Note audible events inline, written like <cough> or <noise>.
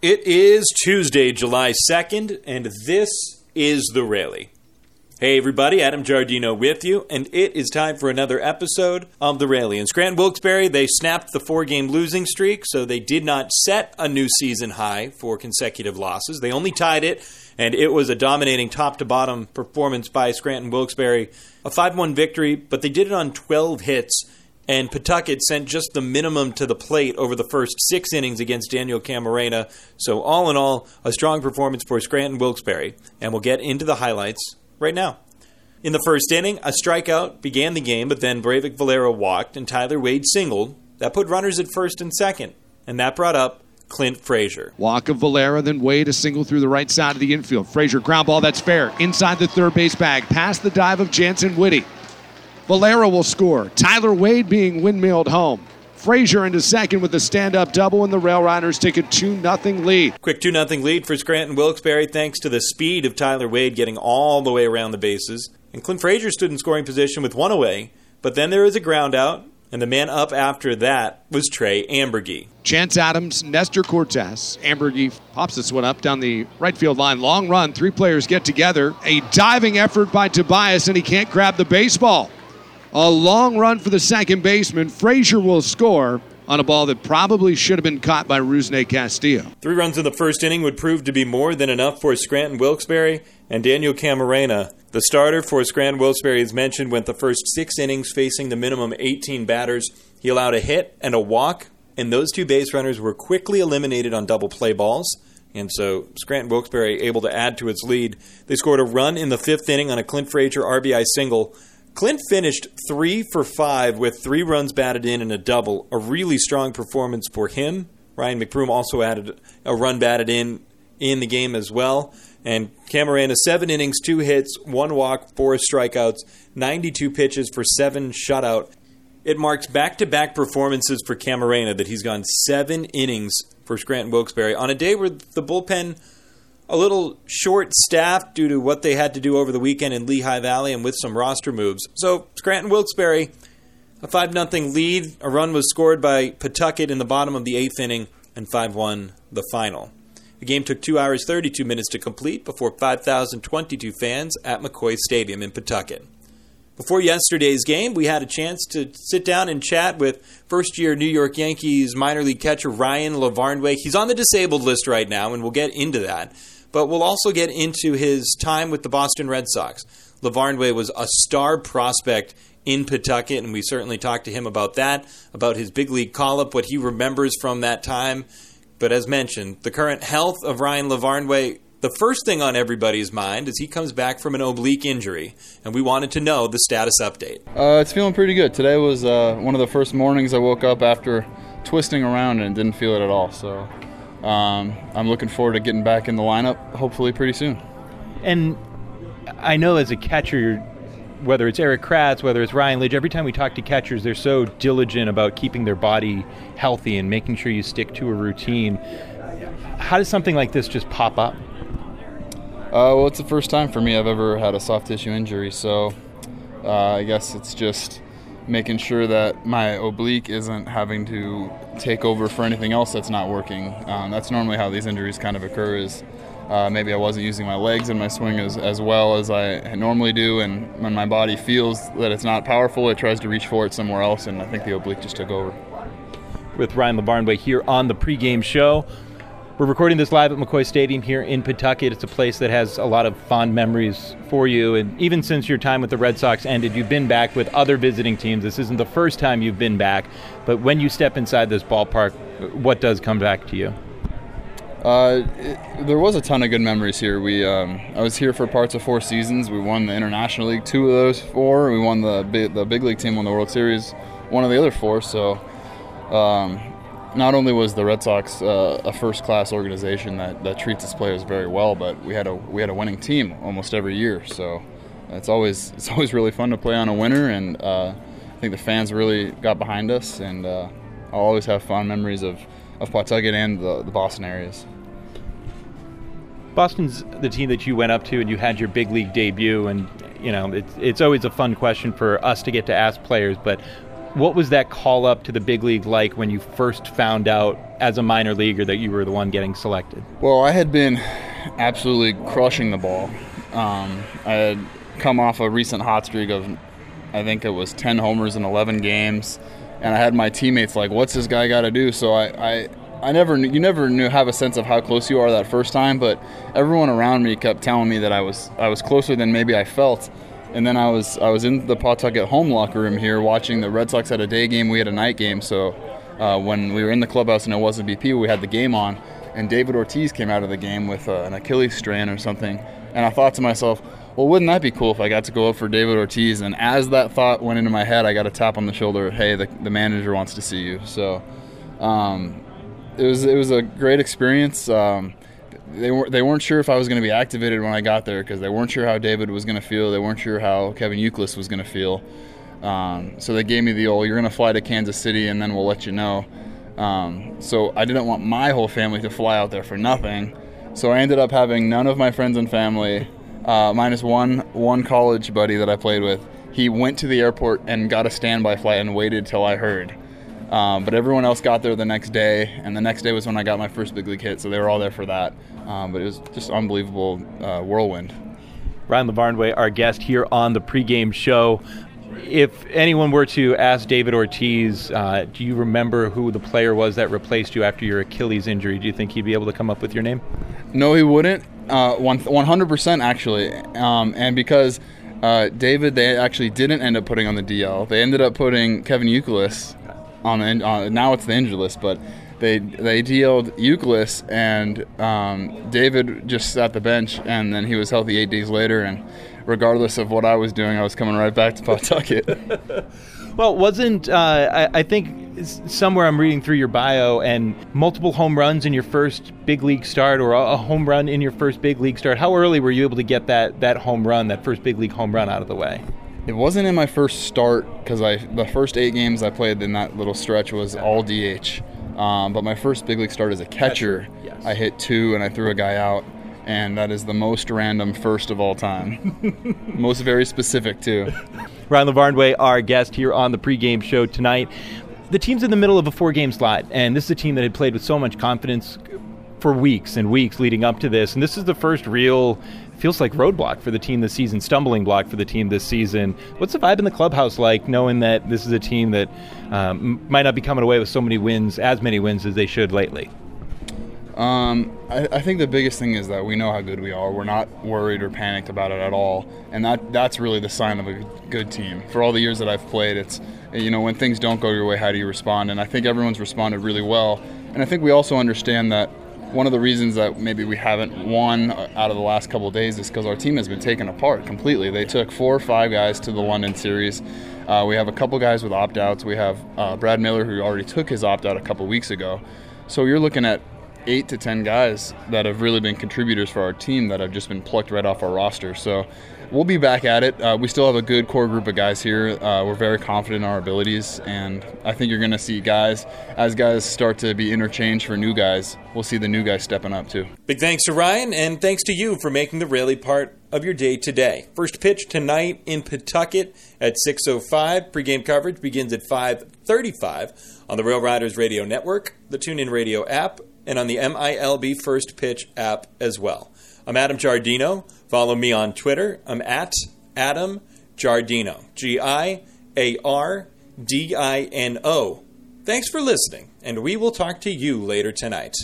It is Tuesday, July 2nd, and this is The Rally. Hey everybody, Adam Giardino with you, and it is time for another episode of The Rally. In Scranton Wilkes-Barre, they snapped the four-game losing streak, so they did not set a new season high for consecutive losses. They only tied it, and it was a dominating top-to-bottom performance by Scranton Wilkes-Barre. A 5-1 victory, but they did it on 12 hits and Pawtucket sent just the minimum to the plate over the first six innings against Daniel Camarena. So, all in all, a strong performance for Scranton Wilkes-Barre, and we'll get into the highlights right now. In the first inning, a strikeout began the game, but then Breyvic Valera walked and Tyler Wade singled. That put runners at first and second, and that brought up Clint Frazier. Walk of Valera, then Wade a single through the right side of the infield. Frazier ground ball that's fair inside the third base bag, past the dive of Jantzen Witte. Valera will score. Tyler Wade being windmilled home. Frazier into second with a stand-up double, and the Rail Riders take a 2 0 lead. Quick 2 0 lead for Scranton Wilkes-Barre thanks to the speed of Tyler Wade getting all the way around the bases. And Clint Frazier stood in scoring position with one away, but then there was a ground out, and the man up after that was Trey Amburgey. Chance Adams, Nestor Cortes. Amburgey pops this one up down the right field line. Long run. Three players get together. A diving effort by Tobias, and he can't grab the baseball. A long run for the second baseman. Frazier will score on a ball that probably should have been caught by Rusney Castillo. Three runs in the first inning would prove to be more than enough for Scranton Wilkes-Barre and Daniel Camarena. The starter for Scranton Wilkes-Barre, as mentioned, went the first six innings facing the minimum 18 batters. He allowed a hit and a walk, and those two base runners were quickly eliminated on double play balls. And so Scranton Wilkes-Barre able to add to its lead. They scored a run in the fifth inning on a Clint Frazier RBI single. Clint finished three for five with three runs batted in and a double. A really strong performance for him. Ryan McBroom also added a run batted in in the game as well. And Camarena, seven innings, two hits, one walk, four strikeouts, 92 pitches for seven shutout. It marks back to back performances for Camarena that he's gone seven innings for Scranton Wilkes-Barre on a day where the bullpen a little short staffed due to what they had to do over the weekend in Lehigh Valley and with some roster moves. So Scranton Wilkes-Barre, a 5 0 lead. A run was scored by Pawtucket in the bottom of the eighth inning, and 5 1 the final. The game took 2 hours 32 minutes to complete before 5,022 fans at McCoy Stadium in Pawtucket. Before yesterday's game, we had a chance to sit down and chat with first year New York Yankees minor league catcher Ryan Lavarnway. He's on the disabled list right now, and we'll get into that but we'll also get into his time with the Boston Red Sox. Lavarnway was a star prospect in Pawtucket, and we certainly talked to him about that, about his big league call up, what he remembers from that time. But as mentioned, the current health of Ryan Lavarnway, the first thing on everybody's mind is he comes back from an oblique injury, and we wanted to know the status update. Uh, it's feeling pretty good. Today was uh, one of the first mornings I woke up after twisting around and didn't feel it at all. So um, I'm looking forward to getting back in the lineup hopefully pretty soon. And I know as a catcher, whether it's Erik Kratz, whether it's Ryan Lidge, every time we talk to catchers, they're so diligent about keeping their body healthy and making sure you stick to a routine. How does something like this just pop up? Uh, well, it's the first time for me I've ever had a soft tissue injury, so uh, I guess it's just making sure that my oblique isn't having to take over for anything else that's not working. Um, that's normally how these injuries kind of occur. Is uh, maybe I wasn't using my legs in my swing as, as well as I normally do, and when my body feels that it's not powerful, it tries to reach for it somewhere else, and I think the oblique just took over. With Ryan Lavarnway here on the pregame show. We're recording this live at McCoy Stadium here in Pawtucket. It's a place that has a lot of fond memories for you. And even since your time with the Red Sox ended, you've been back with other visiting teams. This isn't the first time you've been back. But when you step inside this ballpark, what does come back to you? Uh, it, there was a ton of good memories here. We um, I was here for parts of four seasons. We won the International League two of those four. We won the the big league team won the World Series one of the other four. So um, not only was the Red Sox uh, a first-class organization that, that treats its players very well, but we had a we had a winning team almost every year. So it's always <laughs> it's always really fun to play on a winner, and uh, I think the fans really got behind us, and uh, I'll always have fond memories of, of Pawtucket and the, the Boston areas. Boston's the team that you went up to and you had your big league debut, and you know it's it's always a fun question for us to get to ask players, but What was that call up to the big league like when you first found out as a minor leaguer that you were the one getting selected? Well, I had been absolutely crushing the ball. Um, I had come off a recent hot streak of, I think it was 10 homers in 11 games, and I had my teammates like, "What's this guy got to do?" So I, I, I never, you never knew have a sense of how close you are that first time, but everyone around me kept telling me that I was, I was closer than maybe I felt. And then I was, I was in the Pawtucket home locker room here watching the Red Sox had a day game, we had a night game. So uh, when we were in the clubhouse and it wasn't BP, we had the game on, and David Ortiz came out of the game with uh, an Achilles strain or something, and I thought to myself, well, wouldn't that be cool if I got to go up for David Ortiz? And as that thought went into my head, I got a tap on the shoulder. Hey, the, the manager wants to see you. So um, it was it was a great experience. Um, they weren't they weren't sure if I was going to be activated when I got there because they weren't sure how David was going to feel. They weren't sure how Kevin Youkilis was going to feel. Um, so they gave me the old, "You're going to fly to Kansas City, and then we'll let you know." Um, so I didn't want my whole family to fly out there for nothing. So I ended up having none of my friends and family uh, minus one one college buddy that I played with. He went to the airport and got a standby flight and waited till I heard. Um, but everyone else got there the next day, and the next day was when I got my first big league hit. So they were all there for that. Um, but it was just unbelievable uh, whirlwind. Ryan Lavarnway, our guest here on the pregame show. If anyone were to ask David Ortiz, uh, do you remember who the player was that replaced you after your Achilles injury? Do you think he'd be able to come up with your name? No, he wouldn't. Uh, one, 100% actually. Um, and because uh, David, they actually didn't end up putting on the DL. They ended up putting Kevin Youkilis on the now it's the injured list, but they they DL'd Youkilis and um, David just sat the bench, and then he was healthy eight days later. And regardless of what I was doing, I was coming right back to <laughs> Pawtucket. <laughs> well, wasn't uh, I, I, think somewhere I'm reading through your bio and multiple home runs in your first big league start, or a home run in your first big league start. How early were you able to get that that home run, that first big league home run, out of the way? It wasn't in my first start because I the first eight games I played in that little stretch was all DH. Um, but my first big league start as a catcher, catcher yes. I hit two and I threw a guy out, and that is the most random first of all time. <laughs> most very specific too. Ryan Lavarnway, our guest here on the pregame show tonight. The team's in the middle of a four-game slot, and this is a team that had played with so much confidence for weeks and weeks leading up to this. And this is the first real feels like roadblock for the team this season, stumbling block for the team this season. What's the vibe in the clubhouse like, knowing that this is a team that um, might not be coming away with so many wins, as many wins as they should lately? Um, I, I, think the biggest thing is that we know how good we are. We're not worried or panicked about it at all, and that that's really the sign of a good team. For all the years that I've played, it's you know when things don't go your way, how do you respond? And I think everyone's responded really well. And I think we also understand that one of the reasons that maybe we haven't won out of the last couple days is because our team has been taken apart completely. They took four or five guys to the London series. Uh, we have a couple guys with opt outs. We have uh, Brad Miller, who already took his opt out a couple weeks ago. So you're looking at eight to ten guys that have really been contributors for our team that have just been plucked right off our roster. So we'll be back at it. Uh, we still have a good core group of guys here. Uh, we're very confident in our abilities, and I think you're going to see guys as guys start to be interchanged for new guys. We'll see the new guys stepping up too. Big thanks to Ryan, and thanks to you for making the rally part of your day today. First pitch tonight in Pawtucket at 6:05. Pregame coverage begins at 5:35 on the Rail Riders Radio Network, the TuneIn Radio app, and on the MILB First Pitch app as well. I'm Adam Giardino. Follow me on Twitter. I'm at Adam Giardino. G I A R D I N O. Thanks for listening, and we will talk to you later tonight.